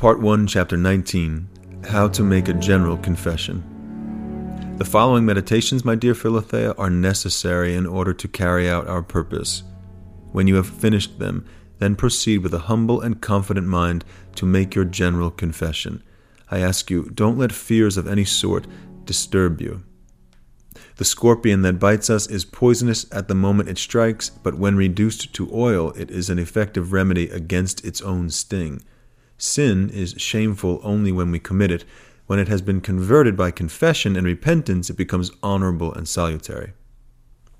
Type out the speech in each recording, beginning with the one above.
Part 1, Chapter 19 How to Make a General Confession. The following meditations, my dear Philothea, are necessary in order to carry out our purpose. When you have finished them, then proceed with a humble and confident mind to make your general confession. I ask you, don't let fears of any sort disturb you. The scorpion that bites us is poisonous at the moment it strikes, but when reduced to oil, it is an effective remedy against its own sting. Sin is shameful only when we commit it. When it has been converted by confession and repentance, it becomes honorable and salutary.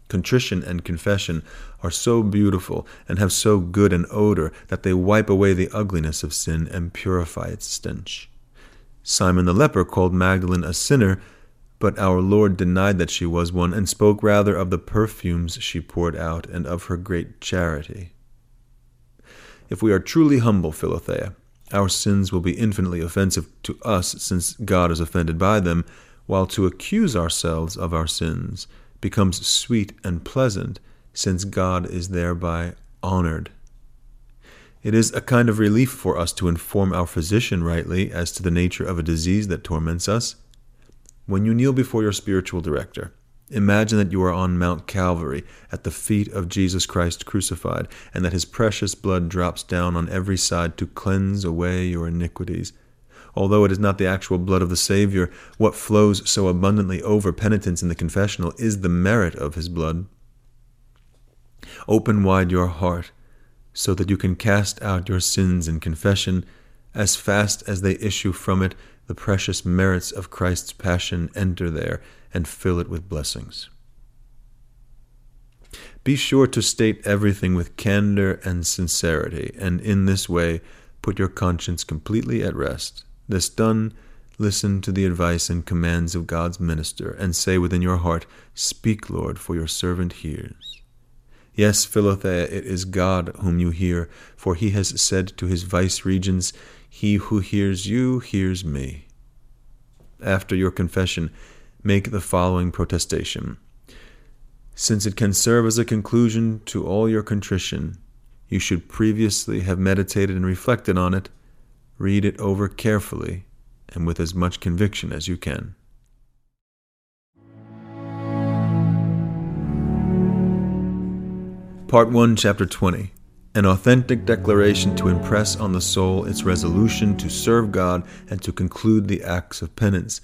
Contrition and confession are so beautiful and have so good an odor that they wipe away the ugliness of sin and purify its stench. Simon the leper called Magdalene a sinner, but our Lord denied that she was one and spoke rather of the perfumes she poured out and of her great charity. If we are truly humble, Philothea, our sins will be infinitely offensive to us since God is offended by them, while to accuse ourselves of our sins becomes sweet and pleasant since God is thereby honored. It is a kind of relief for us to inform our physician rightly as to the nature of a disease that torments us. When you kneel before your spiritual director, Imagine that you are on Mount Calvary at the feet of Jesus Christ crucified, and that his precious blood drops down on every side to cleanse away your iniquities. Although it is not the actual blood of the Savior, what flows so abundantly over penitents in the confessional is the merit of his blood. Open wide your heart so that you can cast out your sins in confession. As fast as they issue from it, the precious merits of Christ's passion enter there and fill it with blessings. Be sure to state everything with candor and sincerity, and in this way put your conscience completely at rest. This done, listen to the advice and commands of God's minister, and say within your heart, Speak, Lord, for your servant hears. Yes, Philothea, it is God whom you hear, for he has said to his viceregents, He who hears you hears me. After your confession, make the following protestation. Since it can serve as a conclusion to all your contrition, you should previously have meditated and reflected on it. Read it over carefully and with as much conviction as you can. Part 1, Chapter 20 An authentic declaration to impress on the soul its resolution to serve God and to conclude the acts of penance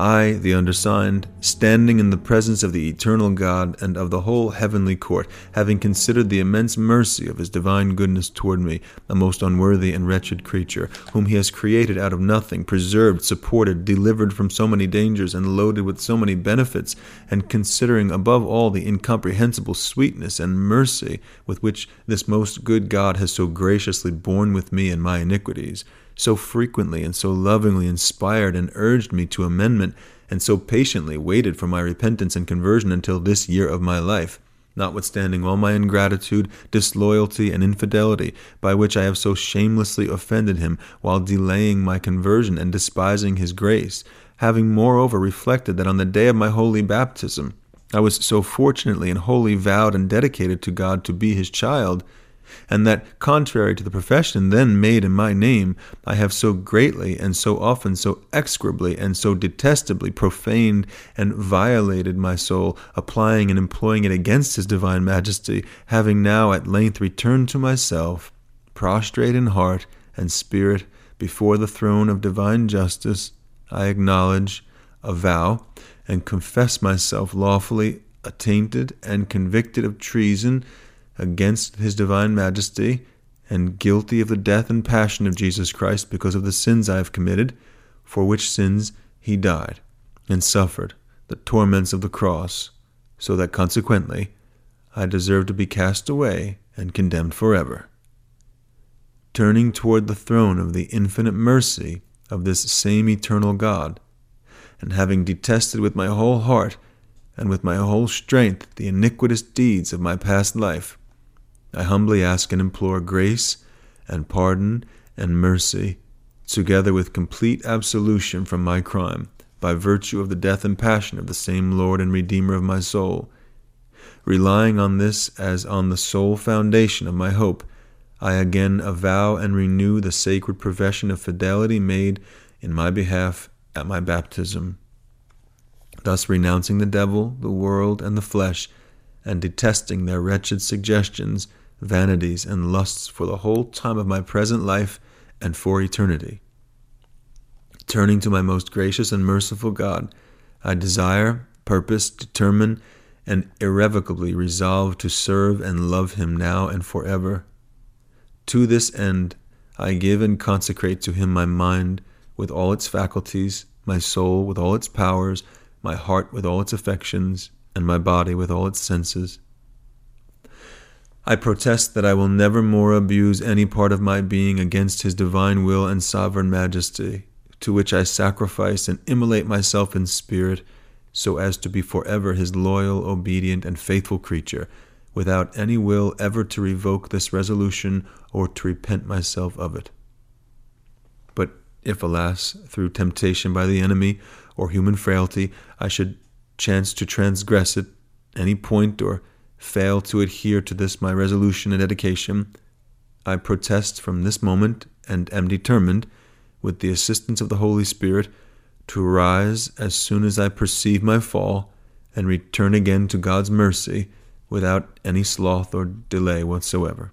I, the undersigned, standing in the presence of the eternal God and of the whole heavenly court, having considered the immense mercy of his divine goodness toward me, a most unworthy and wretched creature, whom he has created out of nothing, preserved, supported, delivered from so many dangers, and loaded with so many benefits, and considering above all the incomprehensible sweetness and mercy with which this most good God has so graciously borne with me in my iniquities, so frequently and so lovingly inspired and urged me to amendment, and so patiently waited for my repentance and conversion until this year of my life, notwithstanding all my ingratitude, disloyalty, and infidelity, by which I have so shamelessly offended him, while delaying my conversion and despising his grace, having moreover reflected that on the day of my holy baptism, I was so fortunately and wholly vowed and dedicated to God to be his child, and that, contrary to the profession then made in my name, I have so greatly and so often so execrably and so detestably profaned and violated my soul, applying and employing it against His divine majesty, having now at length returned to myself, prostrate in heart and spirit before the throne of divine justice, I acknowledge, avow, and confess myself lawfully attainted and convicted of treason against his divine majesty and guilty of the death and passion of Jesus Christ because of the sins I have committed, for which sins he died and suffered the torments of the cross, so that consequently I deserve to be cast away and condemned forever. Turning toward the throne of the infinite mercy of this same eternal God, and having detested with my whole heart and with my whole strength the iniquitous deeds of my past life, I humbly ask and implore grace and pardon and mercy, together with complete absolution from my crime, by virtue of the death and passion of the same Lord and Redeemer of my soul. Relying on this as on the sole foundation of my hope, I again avow and renew the sacred profession of fidelity made in my behalf at my baptism, thus renouncing the devil, the world, and the flesh, and detesting their wretched suggestions, vanities, and lusts for the whole time of my present life and for eternity. Turning to my most gracious and merciful God, I desire, purpose, determine, and irrevocably resolve to serve and love Him now and forever. To this end, I give and consecrate to Him my mind with all its faculties, my soul with all its powers, my heart with all its affections, and my body with all its senses. I protest that I will never more abuse any part of my being against His divine will and sovereign majesty, to which I sacrifice and immolate myself in spirit, so as to be forever His loyal, obedient, and faithful creature, without any will ever to revoke this resolution or to repent myself of it. But if, alas, through temptation by the enemy or human frailty, I should chance to transgress it, any point, or fail to adhere to this my resolution and dedication, I protest from this moment and am determined, with the assistance of the Holy Spirit, to rise as soon as I perceive my fall and return again to God's mercy without any sloth or delay whatsoever.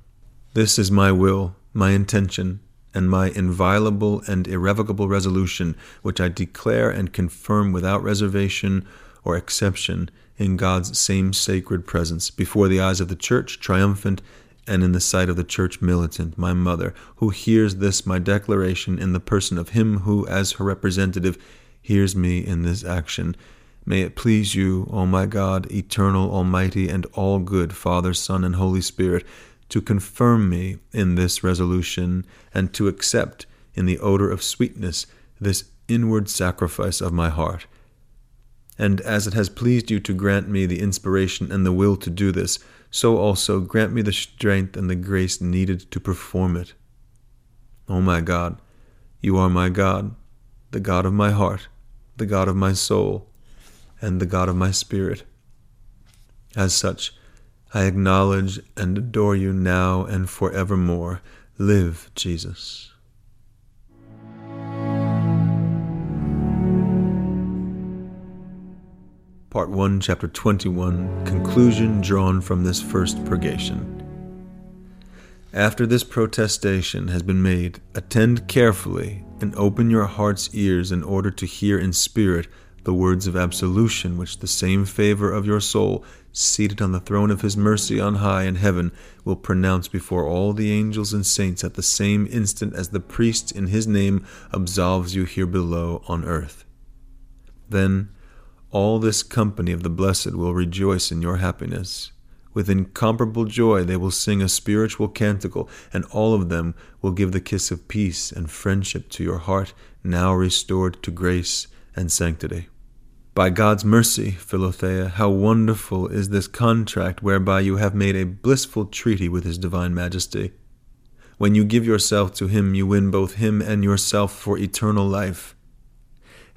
This is my will, my intention, and my inviolable and irrevocable resolution, which I declare and confirm without reservation or exception in God's same sacred presence, before the eyes of the church, triumphant, and in the sight of the church militant, my mother, who hears this my declaration in the person of him who, as her representative, hears me in this action. May it please you, O my God, eternal, almighty, and all good, Father, Son, and Holy Spirit, to confirm me in this resolution, and to accept in the odor of sweetness this inward sacrifice of my heart. And as it has pleased you to grant me the inspiration and the will to do this, so also grant me the strength and the grace needed to perform it. O oh my God, you are my God, the God of my heart, the God of my soul, and the God of my spirit. As such, I acknowledge and adore you now and forevermore. Live, Jesus. Part 1, Chapter 21 Conclusion drawn from this first purgation. After this protestation has been made, attend carefully and open your heart's ears in order to hear in spirit the words of absolution which the same Savior of your soul, seated on the throne of his mercy on high in heaven, will pronounce before all the angels and saints at the same instant as the priest in his name absolves you here below on earth. Then all this company of the blessed will rejoice in your happiness. With incomparable joy they will sing a spiritual canticle, and all of them will give the kiss of peace and friendship to your heart, now restored to grace and sanctity. By God's mercy, Philothea, how wonderful is this contract whereby you have made a blissful treaty with His Divine Majesty. When you give yourself to Him, you win both Him and yourself for eternal life.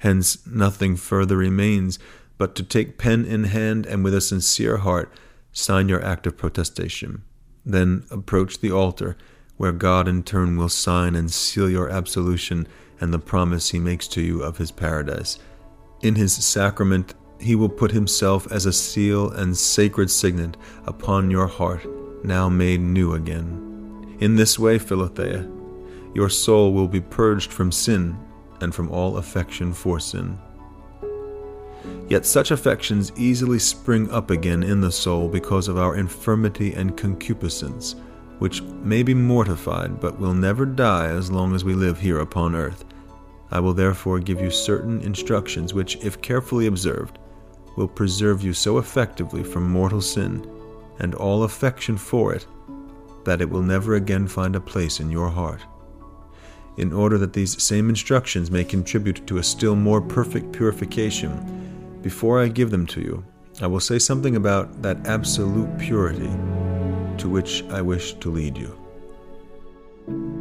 Hence, nothing further remains but to take pen in hand and with a sincere heart sign your act of protestation. Then approach the altar, where God in turn will sign and seal your absolution and the promise He makes to you of His paradise. In his sacrament, he will put himself as a seal and sacred signet upon your heart, now made new again. In this way, Philothea, your soul will be purged from sin and from all affection for sin. Yet such affections easily spring up again in the soul because of our infirmity and concupiscence, which may be mortified but will never die as long as we live here upon earth. I will therefore give you certain instructions which, if carefully observed, will preserve you so effectively from mortal sin and all affection for it that it will never again find a place in your heart. In order that these same instructions may contribute to a still more perfect purification, before I give them to you, I will say something about that absolute purity to which I wish to lead you.